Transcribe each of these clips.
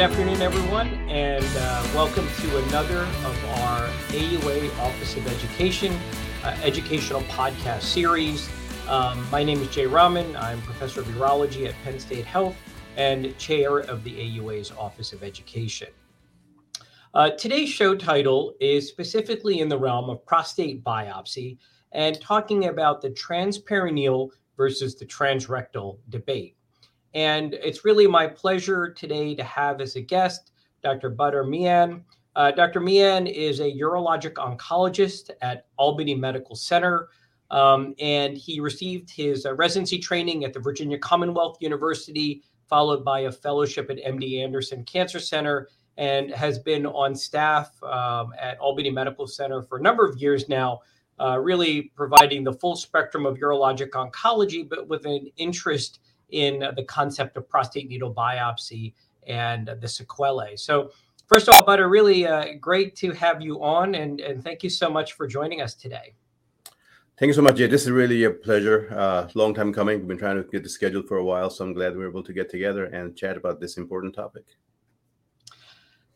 good afternoon, everyone, and uh, welcome to another of our AUA Office of Education uh, educational podcast series. Um, my name is Jay Raman. I'm professor of urology at Penn State Health and chair of the AUA's Office of Education. Uh, today's show title is specifically in the realm of prostate biopsy and talking about the transperineal versus the transrectal debate. And it's really my pleasure today to have as a guest Dr. Badr Mian. Uh, Dr. Mian is a urologic oncologist at Albany Medical Center. Um, and he received his uh, residency training at the Virginia Commonwealth University, followed by a fellowship at MD Anderson Cancer Center, and has been on staff um, at Albany Medical Center for a number of years now, uh, really providing the full spectrum of urologic oncology, but with an interest in the concept of prostate needle biopsy and the sequelae. So, first of all, Badr, really uh, great to have you on, and, and thank you so much for joining us today. Thank you so much, Jay. This is really a pleasure. Uh, long time coming. We've been trying to get the schedule for a while, so I'm glad we are able to get together and chat about this important topic.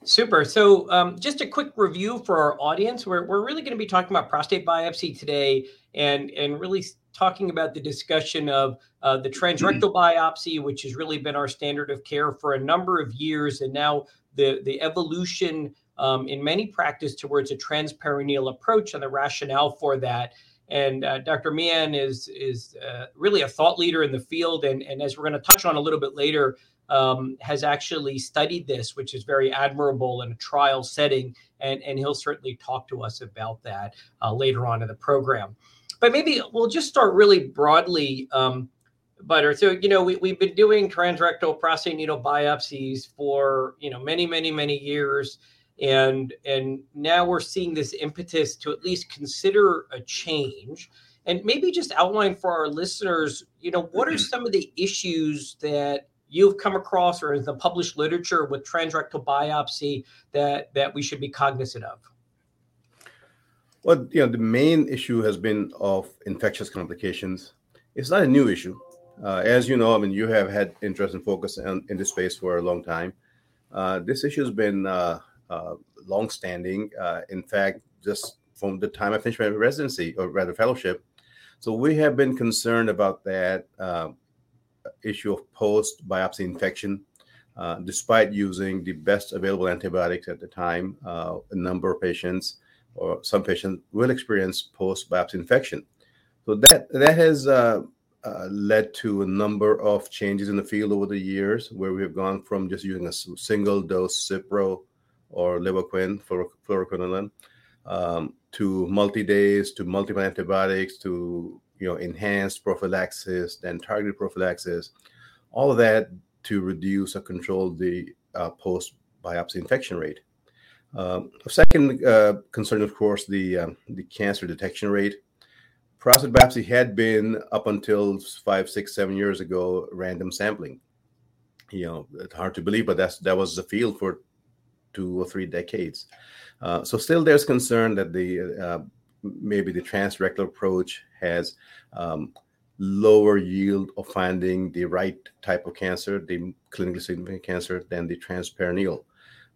Super. So, um, just a quick review for our audience. We're, we're really going to be talking about prostate biopsy today and, and really talking about the discussion of uh, the transrectal biopsy, which has really been our standard of care for a number of years, and now the, the evolution um, in many practice towards a transperineal approach and the rationale for that. And uh, Dr. Mian is is uh, really a thought leader in the field, and, and as we're going to touch on a little bit later, um, has actually studied this, which is very admirable in a trial setting, and, and he'll certainly talk to us about that uh, later on in the program. But maybe we'll just start really broadly, um, Badr. So you know we, we've been doing transrectal prostate needle biopsies for you know many many many years, and and now we're seeing this impetus to at least consider a change and maybe just outline for our listeners you know what are some of the issues that you've come across or in the published literature with transrectal biopsy that that we should be cognizant of? Well, you know, the main issue has been of infectious complications. It's not a new issue. Uh, as you know, I mean, you have had interest and focus in, in this space for a long time. Uh, this issue has been uh, uh, long-standing. Uh, in fact, just from the time I finished my residency, or rather fellowship. So we have been concerned about that uh, issue of post biopsy infection. Uh, despite using the best available antibiotics at the time, uh, a number of patients or some patients will experience post biopsy infection. So that that has uh, uh, led to a number of changes in the field over the years, where we have gone from just using a single dose Cipro or Levaquin, fluoroquinolone, um, to multi days, to multiple antibiotics, to you know, enhanced prophylaxis, then targeted prophylaxis, all of that to reduce or control the uh, post biopsy infection rate. Um, second uh, concern, of course, the um, the cancer detection rate. Prostate biopsy had been up until five, six, seven years ago random sampling. You know, it's hard to believe, but that's that was the field for two or three decades. Uh, so still, there's concern that the uh, maybe the transrectal approach has um, lower yield of finding the right type of cancer, the clinically significant cancer, than the transperineal.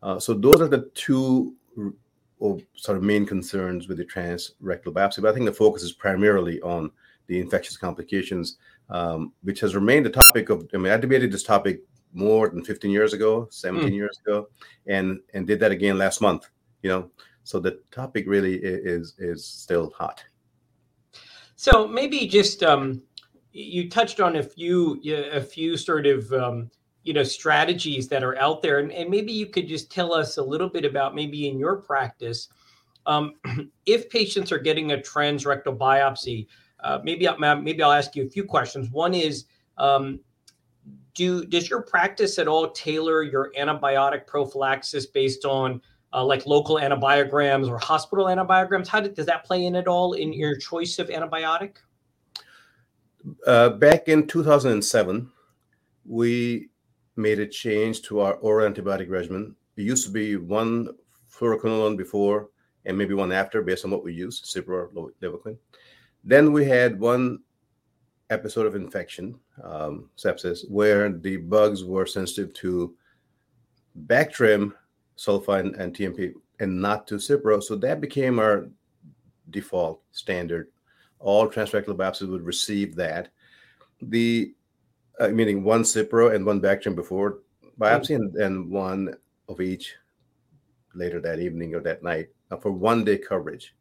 Uh, so those are the two sort of main concerns with the transrectal biopsy. But I think the focus is primarily on the infectious complications, um, which has remained a topic of. I mean, I debated this topic more than 15 years ago, 17 mm. years ago, and and did that again last month. You know, so the topic really is is still hot. So maybe just um, you touched on a few a few sort of um, you know strategies that are out there, and, and, maybe you could just tell us a little bit about maybe in your practice, um, if patients are getting a transrectal biopsy. Uh, maybe maybe I'll ask you a few questions. One is um, do does your practice at all tailor your antibiotic prophylaxis based on uh, like local antibiograms or hospital antibiograms? How did, does that play in at all in your choice of antibiotic? Uh, back in 2007, we made a change to our oral antibiotic regimen. It used to be one fluoroquinolone before and maybe one after, based on what we use, Cipro or Levaquin. Then we had one episode of infection, um, sepsis, where the bugs were sensitive to Bactrim, sulfa, and TMP, and not to Cipro. So that became our default standard. All transrectal biopsies would receive that. The uh, meaning one Cipro and one Bactrim before biopsy, and, and one of each later that evening or that night uh, for one day coverage.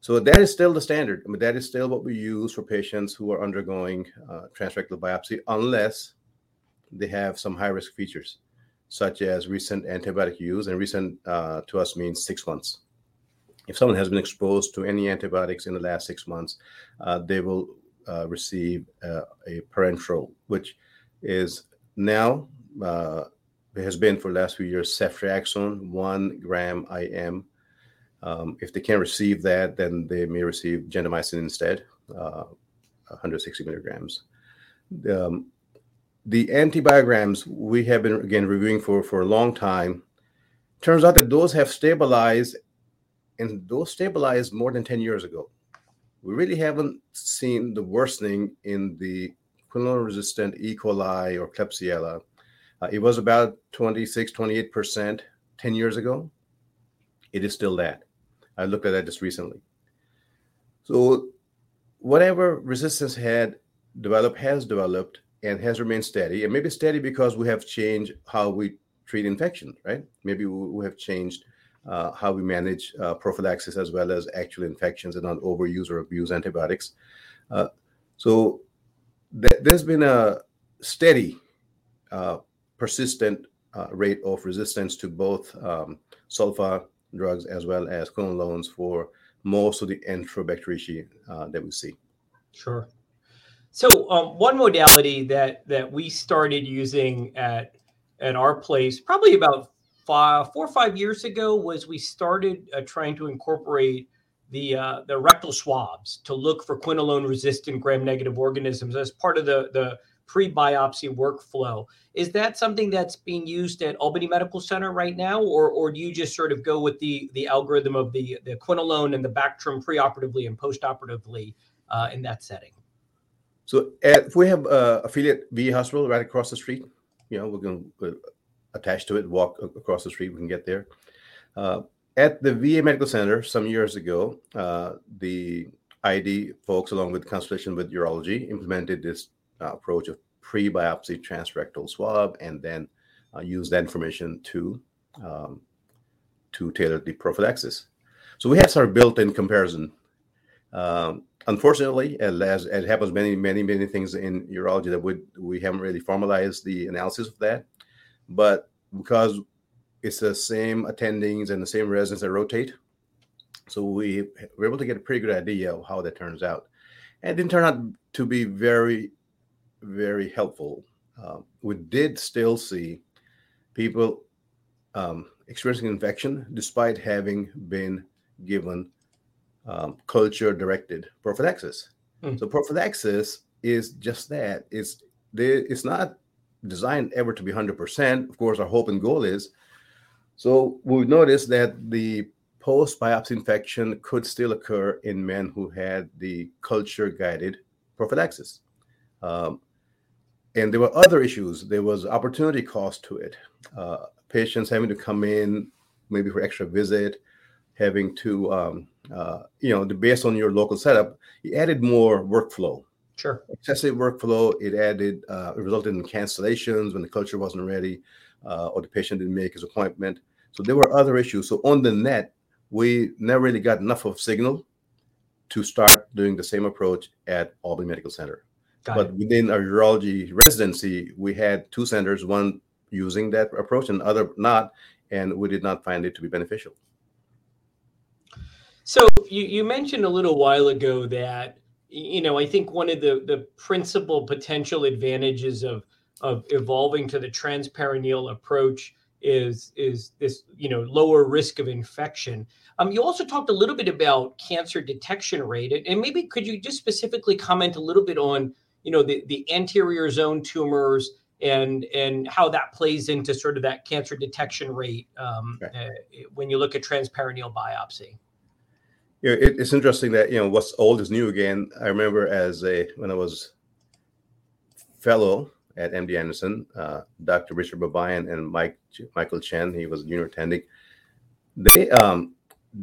So that is still the standard. I mean, that is still what we use for patients who are undergoing uh, transrectal biopsy, unless they have some high risk features, such as recent antibiotic use, and recent uh, to us means six months. If someone has been exposed to any antibiotics in the last six months, uh, they will uh, receive uh, a parenteral, which is now uh, has been for the last few years ceftriaxone, one gram IM um, if they can't receive that, then they may receive gentamicin instead, uh, 160 milligrams. Um, the antibiograms we have been again reviewing for for a long time. Turns out that those have stabilized, and those stabilized more than 10 years ago. We really haven't seen the worsening in the quinolone resistant E. coli or Klebsiella. Uh, it was about 26, 28% 10 years ago. It is still that. I looked at that just recently. So, whatever resistance had developed has developed and has remained steady, and maybe steady because we have changed how we treat infection, right? Maybe we have changed uh, how we manage uh, prophylaxis as well as actual infections and not overuse or abuse antibiotics. Uh, so th- there's been a steady, uh, persistent uh, rate of resistance to both um, sulfa drugs as well as quinolones for most of the Enterobacteriaceae uh, that we see. Sure. So um, one modality that that we started using at at our place probably about five, four or five years ago was we started uh, trying to incorporate the uh, the rectal swabs to look for quinolone resistant gram negative organisms as part of the the pre-biopsy workflow. Is that something that's being used at Albany Medical Center right now, or or do you just sort of go with the the algorithm of the the quinolone and the Bactrim preoperatively and postoperatively uh, in that setting? So if we have a affiliate VA hospital right across the street, you know, we can going attach to it, walk across the street, we can get there. Uh, at the VA Medical Center some years ago, uh, the ID folks, along with consultation with urology, implemented this uh, approach of pre-biopsy transrectal swab and then uh, use that information to um, to tailor the prophylaxis. So we have sort of built-in comparison. Um, unfortunately, as, it happens many, many, many things in urology that we we haven't really formalized the analysis of that. But because it's the same attendings and the same residents that rotate, so we were able to get a pretty good idea of how that turns out. And it didn't turn out to be very very helpful. Uh, we did still see people um, experiencing infection despite having been given um, culture directed prophylaxis. Mm. So prophylaxis is just that. It's it's not designed ever to be 100%. Of course, our hope and goal is. So we've noticed that the post biopsy infection could still occur in men who had the culture guided prophylaxis. Um, and there were other issues. There was opportunity cost to it. Uh, patients having to come in maybe for extra visit, having to, um, uh, you know, based on your local setup, it added more workflow. Sure. Excessive workflow. It added, uh, it resulted in cancellations when the culture wasn't ready uh, or the patient didn't make his appointment. So there were other issues. So on the net, we never really got enough of signal to start doing the same approach at Albany Medical Center. Got but it. within our urology residency, we had two centers, one using that approach and other not, and we did not find it to be beneficial. So you, you mentioned a little while ago that you know I think one of the the principal potential advantages of of evolving to the transperineal approach is is this you know lower risk of infection. Um, you also talked a little bit about cancer detection rate, and maybe could you just specifically comment a little bit on you know the the anterior zone tumors and and how that plays into sort of that cancer detection rate um, okay. uh, when you look at transperineal biopsy. Yeah, it, it's interesting that you know what's old is new again. I remember as a when I was fellow at MD Anderson, uh, Dr. Richard Babaian and Mike Michael Chen, he was a junior attending. They um,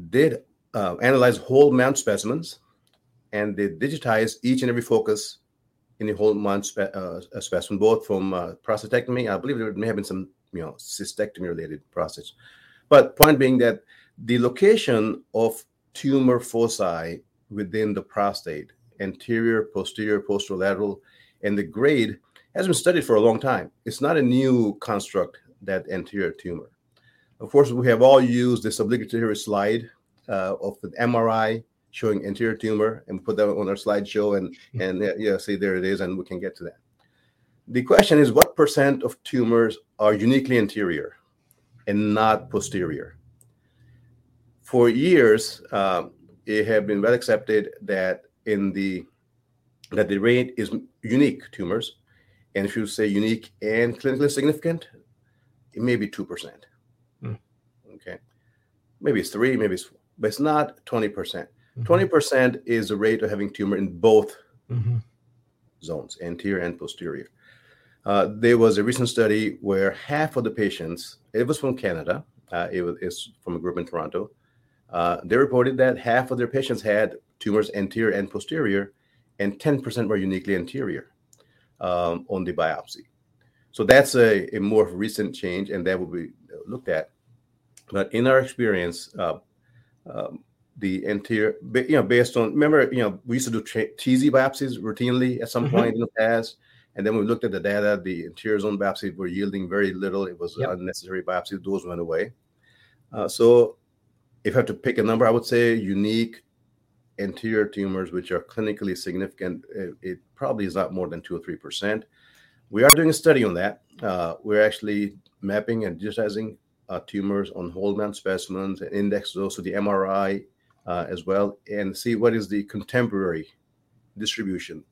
did uh, analyze whole mount specimens, and they digitized each and every focus in the whole mount spe- uh, specimen, both from uh, prostatectomy. I believe there may have been some, you know, cystectomy related process. But point being that the location of tumor foci within the prostate, anterior, posterior, posterolateral, and the grade has been studied for a long time. It's not a new construct, that anterior tumor. Of course, we have all used this obligatory slide uh, of the MRI showing anterior tumor and put that on our slideshow and mm-hmm. and uh, yeah, see there it is, and we can get to that. The question is, what percent of tumors are uniquely anterior and not posterior? For years, um, it have been well accepted that in the that the rate is unique tumors, and if you say unique and clinically significant, it may be two percent. Mm. Okay, maybe it's three, maybe it's, four, but it's not twenty percent. Mm-hmm. 20 percent is the rate of having tumor in both mm-hmm. zones, anterior and posterior. Uh, there was a recent study where half of the patients, it was from Canada, uh, it was it's from a group in Toronto. Uh, they reported that half of their patients had tumors anterior and posterior, and 10% were uniquely anterior um, on the biopsy. So that's a, a, more recent change, and that will be looked at. But in our experience, uh, um, the anterior, you know, based on remember, you know, we used to do TZ biopsies routinely at some mm-hmm. point in the past, and then we looked at the data. The anterior zone biopsies were yielding very little. It was yep. unnecessary biopsies; those went away. Uh, so, if I have to pick a number, I would say unique anterior tumors, which are clinically significant, it, it probably is not more than two or three percent. We are doing a study on that. Uh, we're actually mapping and digitizing uh, tumors on whole mount specimens and index those to the MRI uh, as well, and see what is the contemporary distribution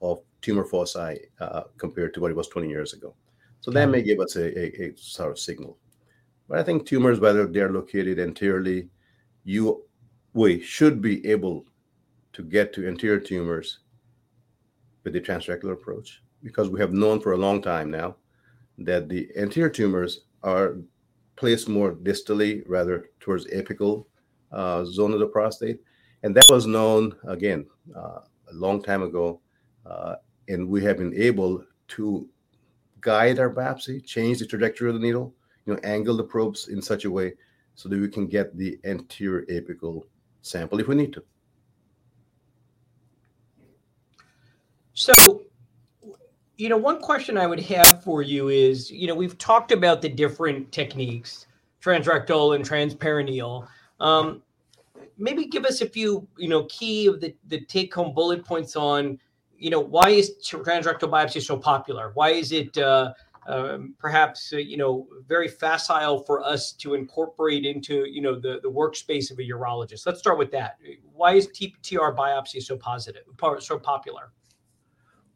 of tumor foci uh, compared to what it was 20 years ago. So that may give us a, a, a sort of signal. But I think tumors, whether they're located anteriorly, you we should be able to get to anterior tumors with the transrectal approach because we have known for a long time now that the anterior tumors are placed more distally rather towards apical uh, zone of the prostate. And that was known again uh, a long time ago uh, and we have been able to guide our biopsy change the trajectory of the needle you know angle the probes in such a way so that we can get the anterior apical sample if we need to so you know, one question I would have for you is, you know, we've talked about the different techniques, transrectal and transperineal. Um, maybe give us a few, you know, key of the, the take home bullet points on, you know, why is transrectal biopsy so popular? Why is it uh, um, perhaps, uh, you know, very facile for us to incorporate into, you know, the, the workspace of a urologist? Let's start with that. Why is TR biopsy so positive, so popular?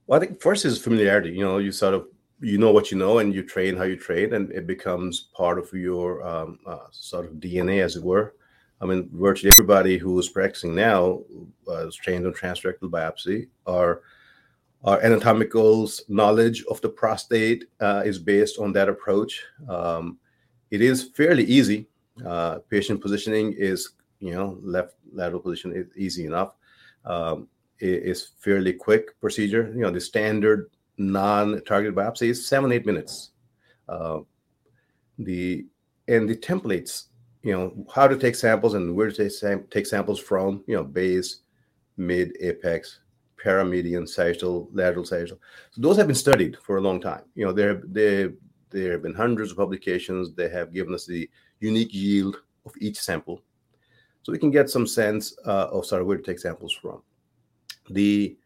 Well, I think first is familiarity. You know, you sort of you know what you know, and you train how you train, and it becomes part of your um, uh, sort of DNA, as it were. I mean, virtually everybody who is practicing now uh, is trained on transrectal biopsy. Our our anatomical knowledge of the prostate uh, is based on that approach. Um, it is fairly easy. Uh, patient positioning is, you know, left lateral position is easy enough. Um, is fairly quick procedure. You know, the standard non-targeted biopsy is seven eight minutes. Uh, the and the templates, you know, how to take samples and where to take, take samples from. You know, base, mid, apex, paramedian, sagittal, lateral sagittal. So those have been studied for a long time. You know, there there there have been hundreds of publications. They have given us the unique yield of each sample, so we can get some sense uh, of sorry where to take samples from the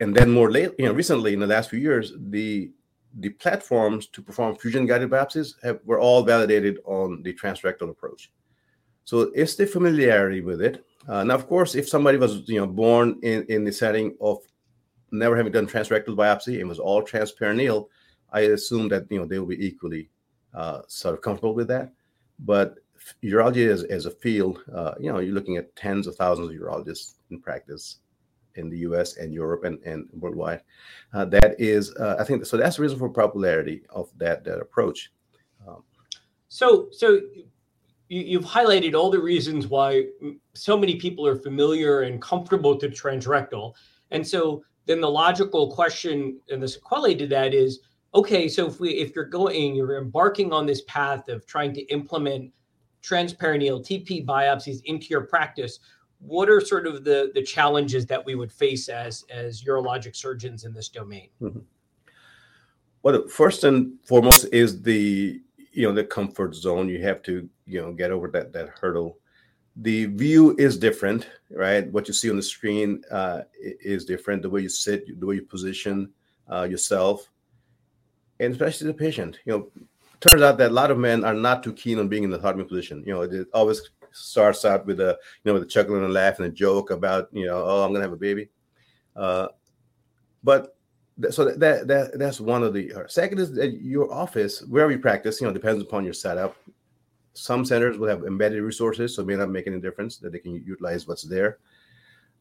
and then more late, you know, recently in the last few years, the the platforms to perform fusion guided biopsies have were all validated on the transrectal approach. So it's the familiarity with it. Uh, now, of course, if somebody was you know born in in the setting of never having done transrectal biopsy and was all transperineal, I assume that you know they will be equally uh, sort of comfortable with that. But urology as, as a field, uh, you know, you're looking at tens of thousands of urologists in practice in the U.S. and Europe and, and worldwide. Uh, that is, uh, I think, so that's the reason for popularity of that that approach. Um, so, so you, have highlighted all the reasons why so many people are familiar and comfortable to transrectal, and so then the logical question and the sequelae to that is, okay, so if we if you're going, you're embarking on this path of trying to implement transperineal TP biopsies into your practice what are sort of the the challenges that we would face as as urologic surgeons in this domain mm-hmm. well first and foremost is the you know the comfort zone you have to you know get over that that hurdle. The view is different right? What you see on the screen uh, is different. The way you sit the way you position uh, yourself and especially the patient. You know turns out that a lot of men are not too keen on being in the Hartman position. You know it always starts out with a you know with a chuckle and a laugh and a joke about you know oh I'm gonna have a baby, uh, but so that that that's one of the uh, second is that your office wherever you practice you know depends upon your setup. Some centers will have embedded resources, so it may not make any difference that they can utilize what's there.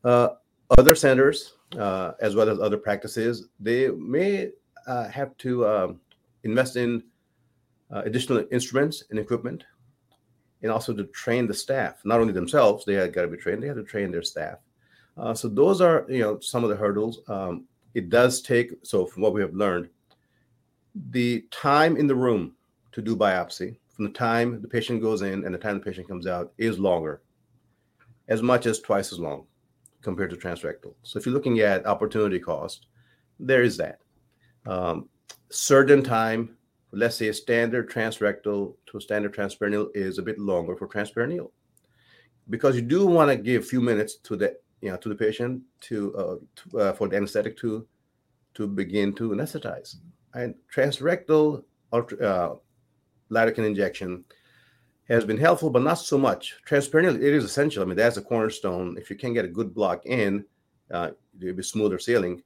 Uh, other centers, uh, as well as other practices, they may uh, have to um, invest in uh, additional instruments and equipment and also to train the staff. Not only themselves, they had got to be trained; they had to train their staff. Uh, so those are you know some of the hurdles. Um, it does take so from what we have learned, the time in the room to do biopsy from the time the patient goes in and the time the patient comes out is longer, as much as twice as long compared to transrectal. So if you're looking at opportunity cost, there is that. Um, time let's say a standard transrectal to a standard transperineal is a bit longer for transperineal because you do want to give a few minutes to the you know to the patient to, uh, to uh, for the anesthetic to to begin to anesthetize and transrectal uh, lidocaine injection has been helpful but not so much transperineal it is essential i mean that's a cornerstone if you can get a good block in uh, it'll be smoother sailing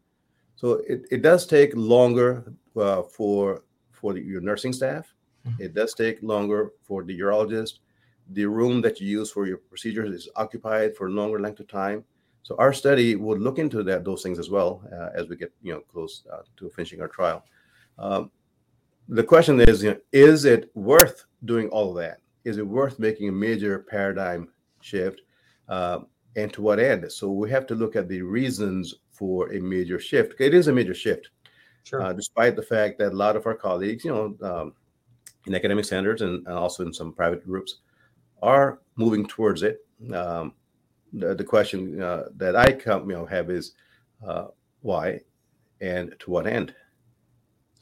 so it, it does take longer uh, for for the, your nursing staff. Mm-hmm. It does take longer for the urologist. The room that you use for your procedures is occupied for a longer length of time. So our study would look into that those things as well uh, as we get you know close uh, to finishing our trial. Um, the question is, you know, is it worth doing all of that? Is it worth making a major paradigm shift? Uh, and to what end? So we have to look at the reasons for a major shift. It is a major shift. Sure. Uh, despite the fact that a lot of our colleagues, you know, um, in academic centers and, and, also in some private groups, are moving towards it. Um, the, the, question uh, that I come, you know, have is uh, why and to what end?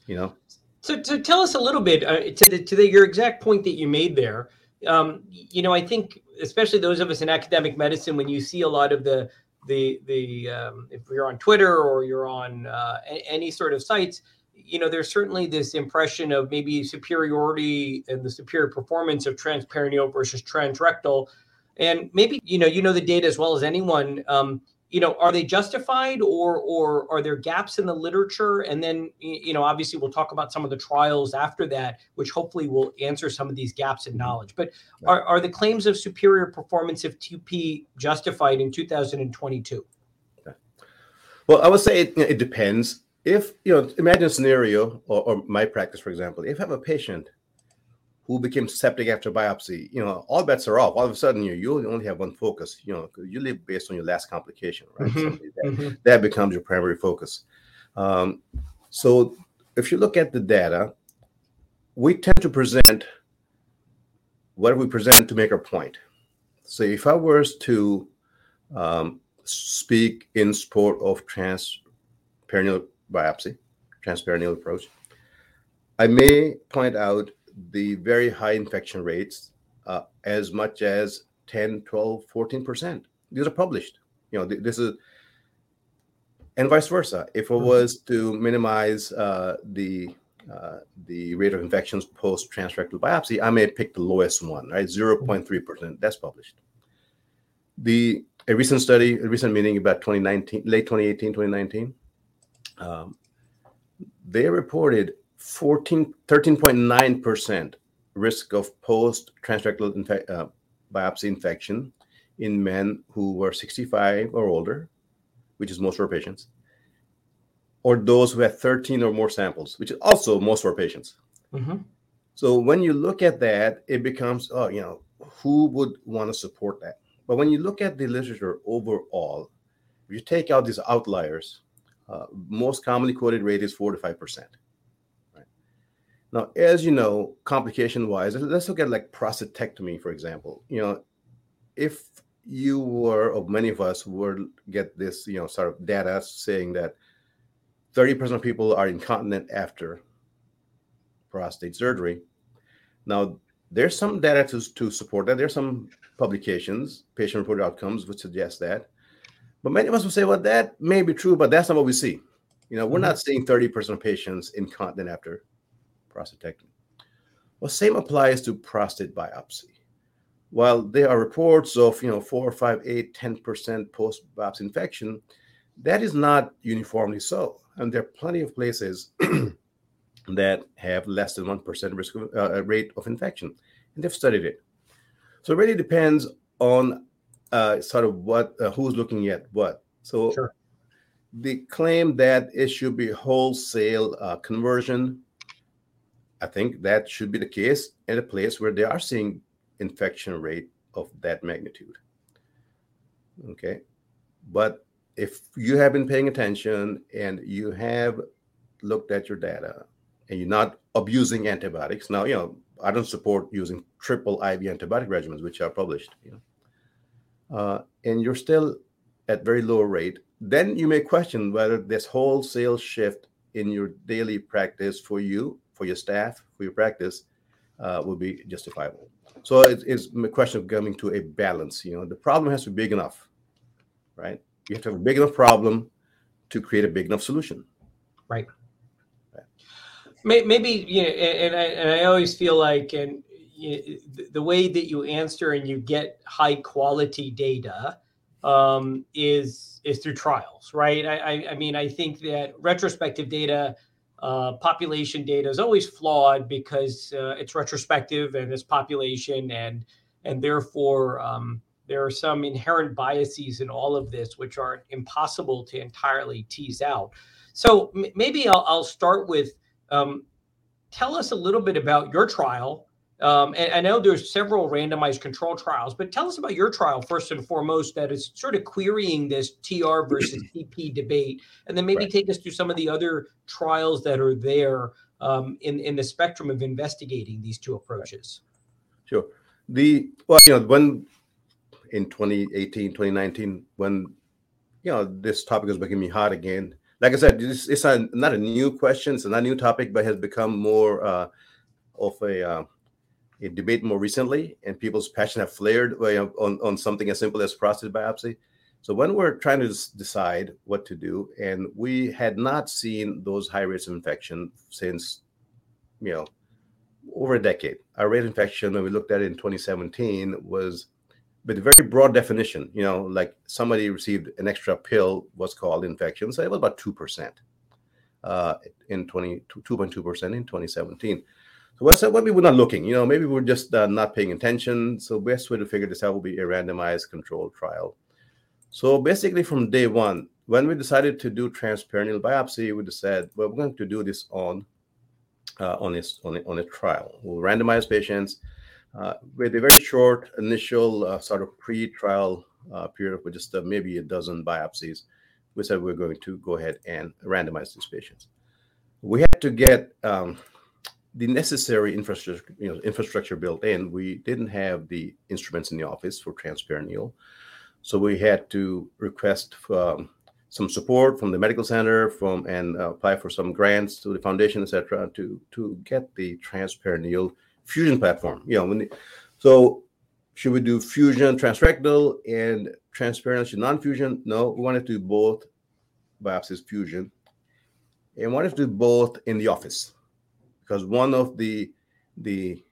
You know. So, to tell us a little bit uh, to the to the, your exact point that you made there. Um, you know, I think especially those of us in academic medicine, when you see a lot of the the the um, if you're on Twitter or you're on uh, any sort of sites, you know, there's certainly this impression of maybe superiority and the superior performance of transperineal versus transrectal, and maybe you know you know the data as well as anyone. Um, you know are they justified or or are there gaps in the literature? And then you know obviously we'll talk about some of the trials after that which hopefully will answer some of these gaps in knowledge. But are, are the claims of superior performance of tp justified in 2022 well i would say it, it depends. If you know imagine a scenario or, or my practice for example if i have a patient who became septic after biopsy, you know, all bets are off. All of a sudden, you you only have one focus. You know, you live based on your last complication, right? Mm-hmm. So that, mm-hmm. that, becomes your primary focus. Um, so, if you look at the data, we tend to present what we present to make our point. So, if I was to um, speak in support of transperineal biopsy, transperineal approach, I may point out the very high infection rates uh, as much as 10 12 14% these are published. You know this is and vice versa. If it mm-hmm. was to minimize uh, the uh, the rate of infections post transrectal biopsy i may pick the lowest one right? 0.3% that's published. The a recent study a recent meeting about 2019 late 2018 2019 um, they reported 14, 13.9% risk of post transrectal uh, biopsy infection in men who were 65 or older which is most of our patients, or those who had 13 or more samples, which is also most of our patients. Mm-hmm. So when you look at that, it becomes, oh, you know, who would want to support that? But when you look at the literature overall, if you take out these outliers, uh, most commonly quoted rate is four to five percent. Now, as you know, complication-wise, let's look at like prostatectomy, for example. You know, if you were, or many of us would get this, you know, sort of data saying that 30% of people are incontinent after prostate surgery. Now, there's some data to, to support that. There's some publications, patient reported outcomes, which suggest that. But many of us will say, well, that may be true, but that's not what we see. You know, we're mm-hmm. not seeing 30% of patients incontinent after prostatectomy. Well, same applies to prostate biopsy. While there are reports of, you know, four, five, eight, 10% post-biopsy infection, that is not uniformly so. And there are plenty of places that have less than 1% risk of, uh, rate of infection. And they've studied it. So it really depends on uh, sort of what, uh, who's looking at what. So sure. the claim that it should be wholesale uh, conversion, I think that should be the case in a place where they are seeing infection rate of that magnitude. Okay. But if you have been paying attention and you have looked at your data and you're not abusing antibiotics, now, you know, I don't support using triple IV antibiotic regimens, which are published, you know, uh, and you're still at very low rate, then you may question whether this wholesale shift in your daily practice for you, for your staff, for your practice, uh, will be justifiable. So it, it's a question of coming to a balance. You know, the problem has to be big enough, right? You have to have a big enough problem to create a big enough solution. Right. Maybe you know, and I and I always feel like and you, the way that you answer and you get high quality data um, is is through trials, right? I, I mean, I think that retrospective data, uh, population data is always flawed because uh, it's retrospective and it's population and and therefore um, there are some inherent biases in all of this, which are impossible to entirely tease out. So m- maybe I'll, I'll, start with um, tell us a little bit about your trial. Um, and I know there's several randomized control trials, but tell us about your trial first and foremost that is sort of querying this TR versus TP debate, and then maybe right. take us through some of the other trials that are there um, in in the spectrum of investigating these two approaches. Sure. The well, you know, when in 2018, 2019, when you know this topic is becoming hot again. Like I said, it's, it's a, not a new question, it's not a new topic, but has become more uh, of a, uh, a debate more recently, and people's passion have flared on, on something as simple as prostate biopsy. So when we're trying to decide what to do, and we had not seen those high rates of infection since, you know, over a decade. Our rate of infection, when we looked at it in 2017, was with a very broad definition, you know, like somebody received an extra pill, was called infection, so it was about 2% uh, in 20, 2.2% in 2017. So said, well, maybe we're not looking, you know, maybe we're just uh, not paying attention. So best way to figure this out will be a randomized controlled trial. So basically from day one, when we decided to do transperineal biopsy, we decided, well, we're going to do this on uh, on, this, on, a, on a trial. We'll randomize patients uh, with a very short initial uh, sort of pre-trial uh, period of just uh, maybe a dozen biopsies, we said we're going to go ahead and randomize these patients. We had to get um, the necessary infrastructure, you know, infrastructure built in. We didn't have the instruments in the office for transperineal, so we had to request um, some support from the medical center, from and uh, apply for some grants to the foundation, etc., to to get the transperineal fusion platform. You know, the, so should we do fusion transrectal and transperineal non-fusion? No, we wanted to do both biopsies fusion, and wanted to do both in the office because one of the the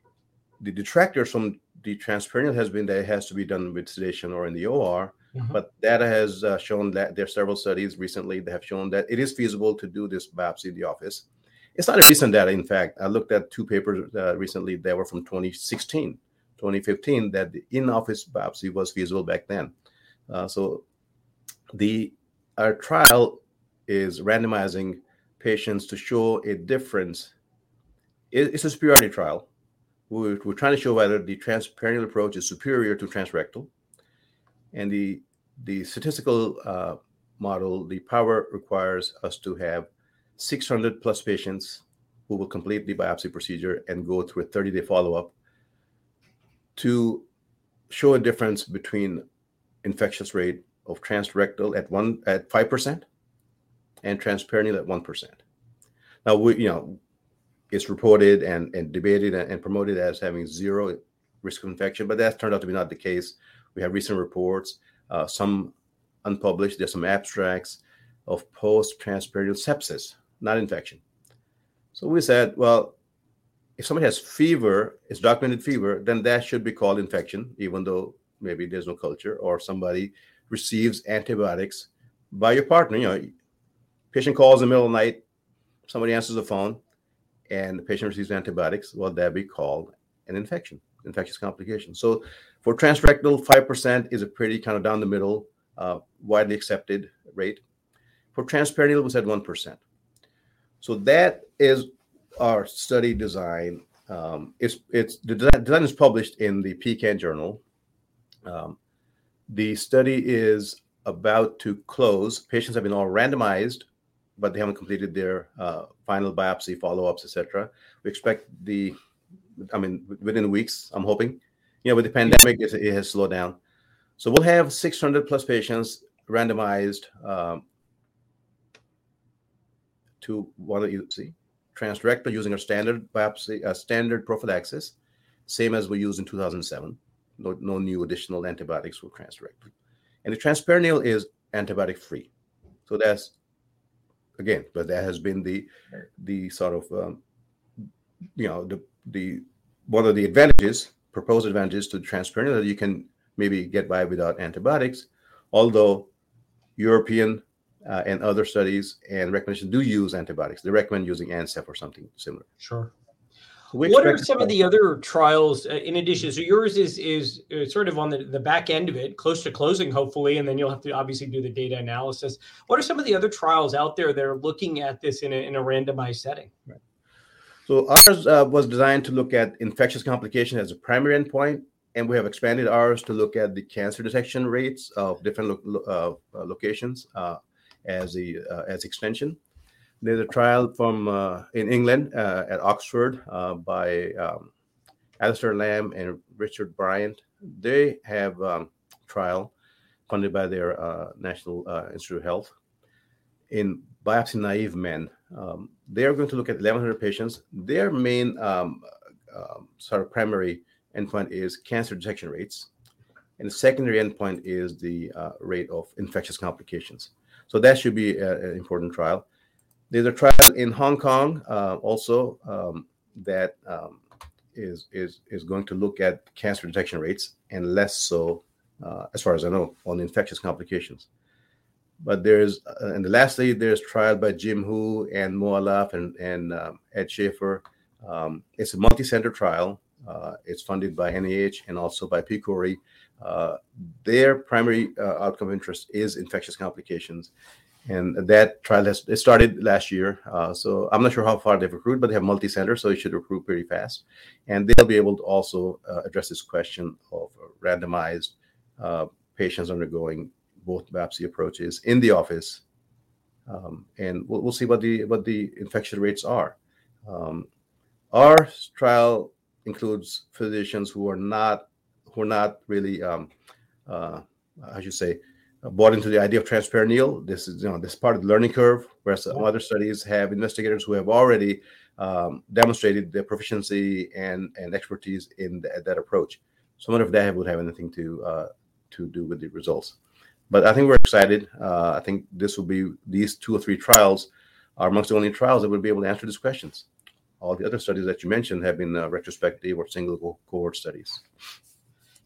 the detractors from the transperineal has been that it has to be done with sedation or in the OR. Mm-hmm. But data has uh, shown that there are several studies recently that have shown that it is feasible to do this biopsy in the office. It's not a recent data. In fact, I looked at two papers uh, recently that were from 2016, 2015, that the in-office biopsy was feasible back then. Uh, so the our trial is randomizing patients to show a difference. It's a superiority trial. We're, we're trying to show whether the transperineal approach is superior to transrectal. And the, the statistical uh, model, the power requires us to have 600 plus patients who will complete the biopsy procedure and go through a 30 day follow up to show a difference between infectious rate of transrectal at one at five percent and transperineal at one percent. Now we you know it's reported and, and debated and, and promoted as having zero risk of infection, but that turned out to be not the case. We have recent reports, uh, some unpublished. There's some abstracts of post transperineal sepsis, not infection. So we said, well, if somebody has fever, it's documented fever, then that should be called infection, even though maybe there's no culture, or somebody receives antibiotics by your partner. You know, patient calls in the middle of the night, somebody answers the phone, and the patient receives antibiotics. Well, that be called an infection, infectious complication. So for transrectal, 5% is a pretty kind of down the middle, uh, widely accepted rate. For transperineal, we said 1%. So that is our study design. Um, it's it's the design is published in the PCAN journal. Um, the study is about to close. Patients have been all randomized, but they haven't completed their uh, final biopsy follow-ups, etc. We expect the, I mean, within weeks. I'm hoping. You know, with the pandemic, it, it has slowed down. So we'll have 600 plus patients randomized um, to one see transrectal using a standard biopsy, a standard prophylaxis, same as we used in 2007. No, no new additional antibiotics for transrectal. And the transperineal is antibiotic free. So that's again, but that has been the the sort of um, you know the the one of the advantages, proposed advantages to the transperineal that you can maybe get by without antibiotics, although European uh, and other studies and recommendations do use antibiotics. They recommend using Ancef or something similar. Sure. What are some of the other trials uh, in addition? So yours is is uh, sort of on the, the back end of it, close to closing, hopefully, and then you'll have to obviously do the data analysis. What are some of the other trials out there that are looking at this in a, in a randomized setting? Right. So ours uh, was designed to look at infectious complication as a primary endpoint, and we have expanded ours to look at the cancer detection rates of different lo- uh, uh locations as the uh, as extension. There's a trial from uh, in England uh, at Oxford by um, Alastair Lamb and Richard Bryant. They have um, trial funded by their National Institute of Health in biopsy naive men. Um, they are going to look at 1,100 patients. Their main um, uh, sort of primary endpoint is cancer detection rates, and the secondary endpoint is the uh, rate of infectious complications. So that should be an important trial. There's a trial in Hong Kong uh, also um, that um, is is is going to look at cancer detection rates and less so, uh, as far as I know, on infectious complications. But there's uh, and lastly, there's trial by Jim Hu and Mo Allaf and and um, Ed Schaeffer. Um, it's a multi-center trial. Uh, it's funded by NIH and also by PCORI. Uh, their primary uh, outcome interest is infectious complications. And that trial has it started last year. Uh, so I'm not sure how far they've recruited, but they have multi center, so it should recruit pretty fast. And they'll be able to also uh, address this question of randomized uh, patients undergoing both biopsy approaches in the office. Um, and we'll, we'll, see what the what the infection rates are. Um, our trial includes physicians who are not who are not really, um, uh, I should say, bought into the idea of transperineal. This is, you know, this part of the learning curve, whereas some other studies have investigators who have already um, demonstrated their proficiency and, and expertise in th- that approach. So none of that would have anything to uh, to do with the results. But I think we're excited. Uh, I think this will be these two or three trials are amongst the only trials that will be able to answer these questions. All the other studies that you mentioned have been uh, retrospective or single cohort studies.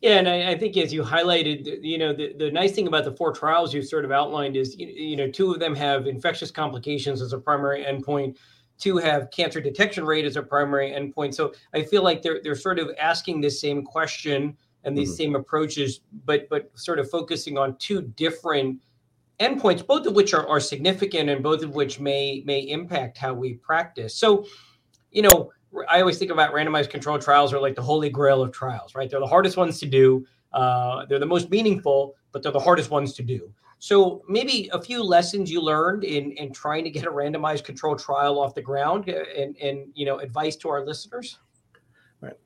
Yeah, and I, I, think as you highlighted, you know, the, the nice thing about the four trials you sort of outlined is, you, you know, two of them have infectious complications as a primary endpoint. Two have cancer detection rate as a primary endpoint. So I feel like they're they're sort of asking the same question and these mm-hmm. same approaches, but but sort of focusing on two different endpoints, both of which are, are significant and both of which may may impact how we practice. So, you know, I always think about randomized controlled trials are like the holy grail of trials, right? They're the hardest ones to do. Uh, they're the most meaningful, but they're the hardest ones to do. So maybe a few lessons you learned in in trying to get a randomized controlled trial off the ground, uh, and and you know advice to our listeners. Right.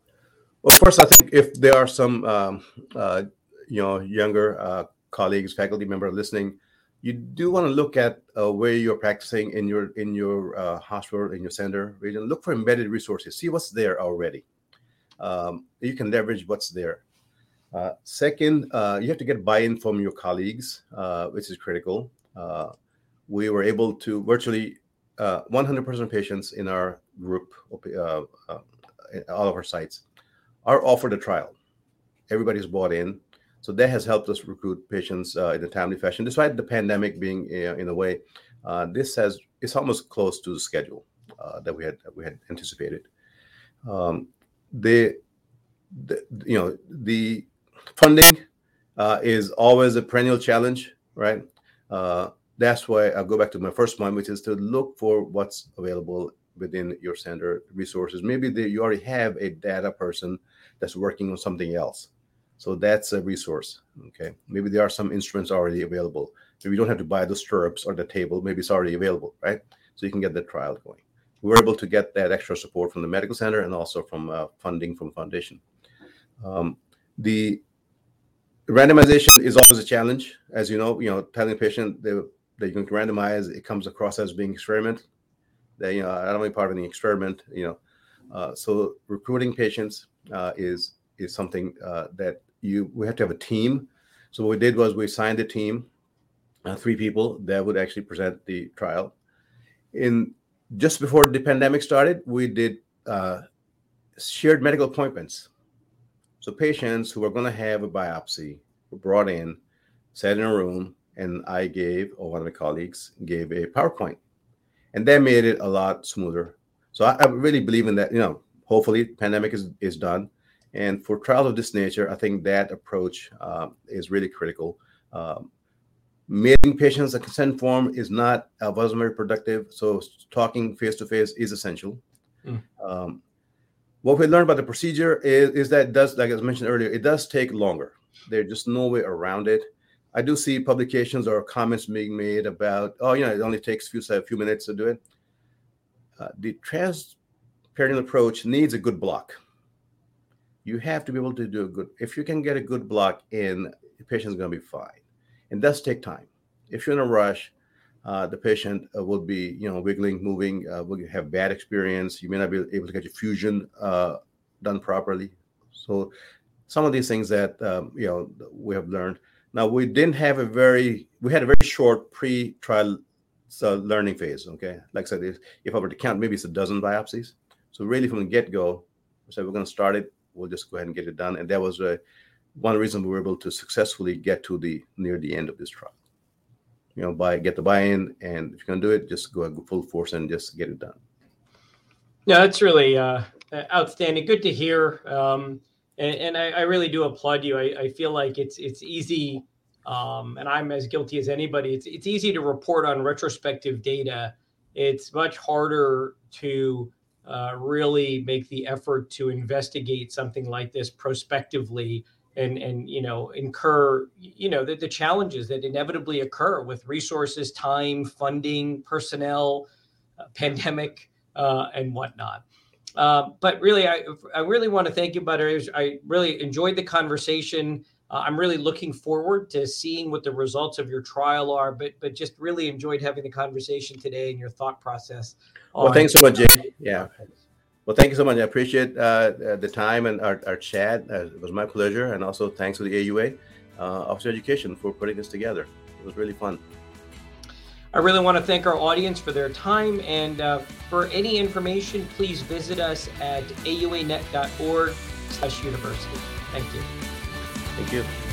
Well, first, I think if there are some um, uh, you know younger uh, colleagues, faculty member listening, you do want to look at uh, where you're practicing in your in your uh, hospital in your center region. Look for embedded resources. See what's there already. Um, you can leverage what's there. Uh, second uh, you have to get buy-in from your colleagues uh, which is critical. Uh, we were able to virtually 100% patients in our group all of our sites are offered a trial. Everybody's bought in so that has helped us recruit patients uh, in a timely fashion, despite the pandemic being in a way. Uh, this has it's almost close to the schedule uh, that we had that we had anticipated. Um, the, the, you know the funding uh, is always a perennial challenge, right? Uh, that's why I'll go back to my first point, which is to look for what's available within your center resources. Maybe the, you already have a data person that's working on something else so that's a resource. Okay. Maybe there are some instruments already available. Maybe you don't have to buy the stirrups or the table. Maybe it's already available, right? So you can get the trial going. We were able to get that extra support from the medical center and also from uh, funding from foundation. Um, the randomization is always a challenge, as you know. You know, telling a patient they, that you can randomize, it comes across as being experiment. That you know, I don't want to be part of any experiment. You know, uh, so recruiting patients uh, is is something uh, that you we have to have a team. So what we did was we signed a team, uh, three people that would actually present the trial. In just before the pandemic started, we did uh, shared medical appointments. So patients who were going to have a biopsy were brought in, sat in a room, and I gave, or one of my colleagues gave a PowerPoint, and that made it a lot smoother. So I, I really believe in that. You know, hopefully, pandemic is is done and for trials of this nature, I think that approach uh, is really critical. Um, mailing patients a consent form is not uh, wasn't very productive, so talking face to face is essential. Mm. Um, what we learned about the procedure is, is that it does, like I mentioned earlier, it does take longer. There's just no way around it. I do see publications or comments being made about, oh, you know, it only takes a few, a few minutes to do it. Uh, the transperineal approach needs a good block you have to be able to do a good if you can get a good block in the patient's going to be fine. It does take time. If you're in a rush uh, the patient uh, will be you know wiggling moving uh, will have bad experience. You may not be able to get your fusion uh, done properly. So some of these things that um, you know we have learned. Now we didn't have a very we had a very short pre-trial uh, learning phase okay? Like i said if, if i were to count maybe it's a dozen biopsies. So really from the get-go we said we're going to start it we'll just go ahead and get it done. And that was uh, one reason we were able to successfully get to the near the end of this trial. You know, by get the buy-in, and if you're gonna do it, just go full force and just get it done. Yeah, that's really uh, outstanding. Good to hear. Um, and, and I, I, really do applaud you. I, I, feel like it's it's easy, um, and I'm as guilty as anybody. It's it's easy to report on retrospective data. It's much harder to uh, really make the effort to investigate something like this prospectively and and you know incur you know the, the challenges that inevitably occur with resources time funding personnel uh, pandemic uh, and whatnot. Uh, but really I, I really want to thank you Badr. I really enjoyed the conversation uh, I'm really looking forward to seeing what the results of your trial are, but but just really enjoyed having the conversation today and your thought process. Well, thanks so much, Jay. Yeah. Well, thank you so much. I appreciate uh, the time and our, our chat. Uh, it was my pleasure. And also thanks to the AUA uh, Office of Education for putting this together. It was really fun. I really want to thank our audience for their time. And uh, for any information, please visit us at auanet.org slash university. Thank you. Thank you.